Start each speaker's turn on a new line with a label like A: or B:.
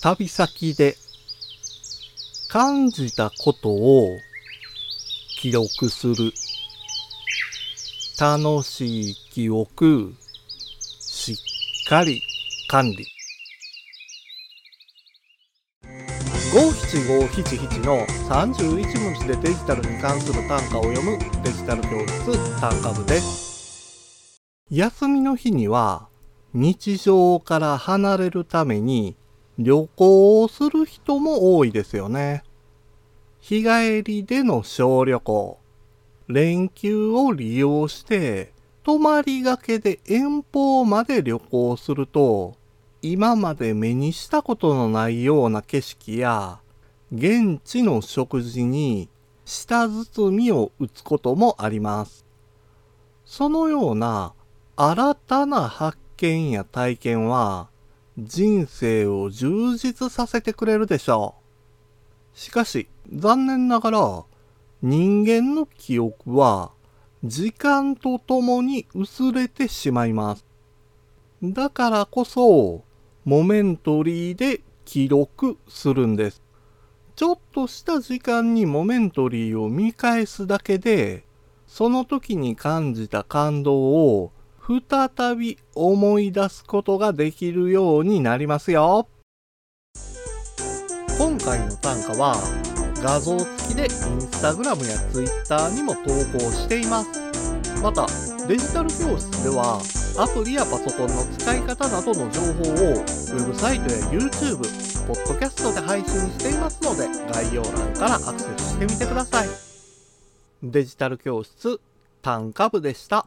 A: 旅先で感じたことを記録する。楽しい記憶、しっかり管理。五七五七七の31文字でデジタルに関する単価を読むデジタル教室単価部です。休みの日には日常から離れるために旅行をする人も多いですよね。日帰りでの小旅行、連休を利用して泊まりがけで遠方まで旅行すると今まで目にしたことのないような景色や、現地の食事に舌包みを打つこともあります。そのような新たな発見や体験は、人生を充実させてくれるでしょう。しかし、残念ながら、人間の記憶は、時間とともに薄れてしまいます。だからこそ、モメントリーで記録するんです。ちょっとした時間にモメントリーを見返すだけで、その時に感じた感動を再び思い出すことができるようになりますよ。今回の単価は画像付きでインスタグラムやツイッターにも投稿しています。また、デジタル教室ではアプリやパソコンの使い方などの情報をウェブサイトや YouTube、ポッドキャストで配信していますので概要欄からアクセスしてみてください。デジタル教室単価部でした。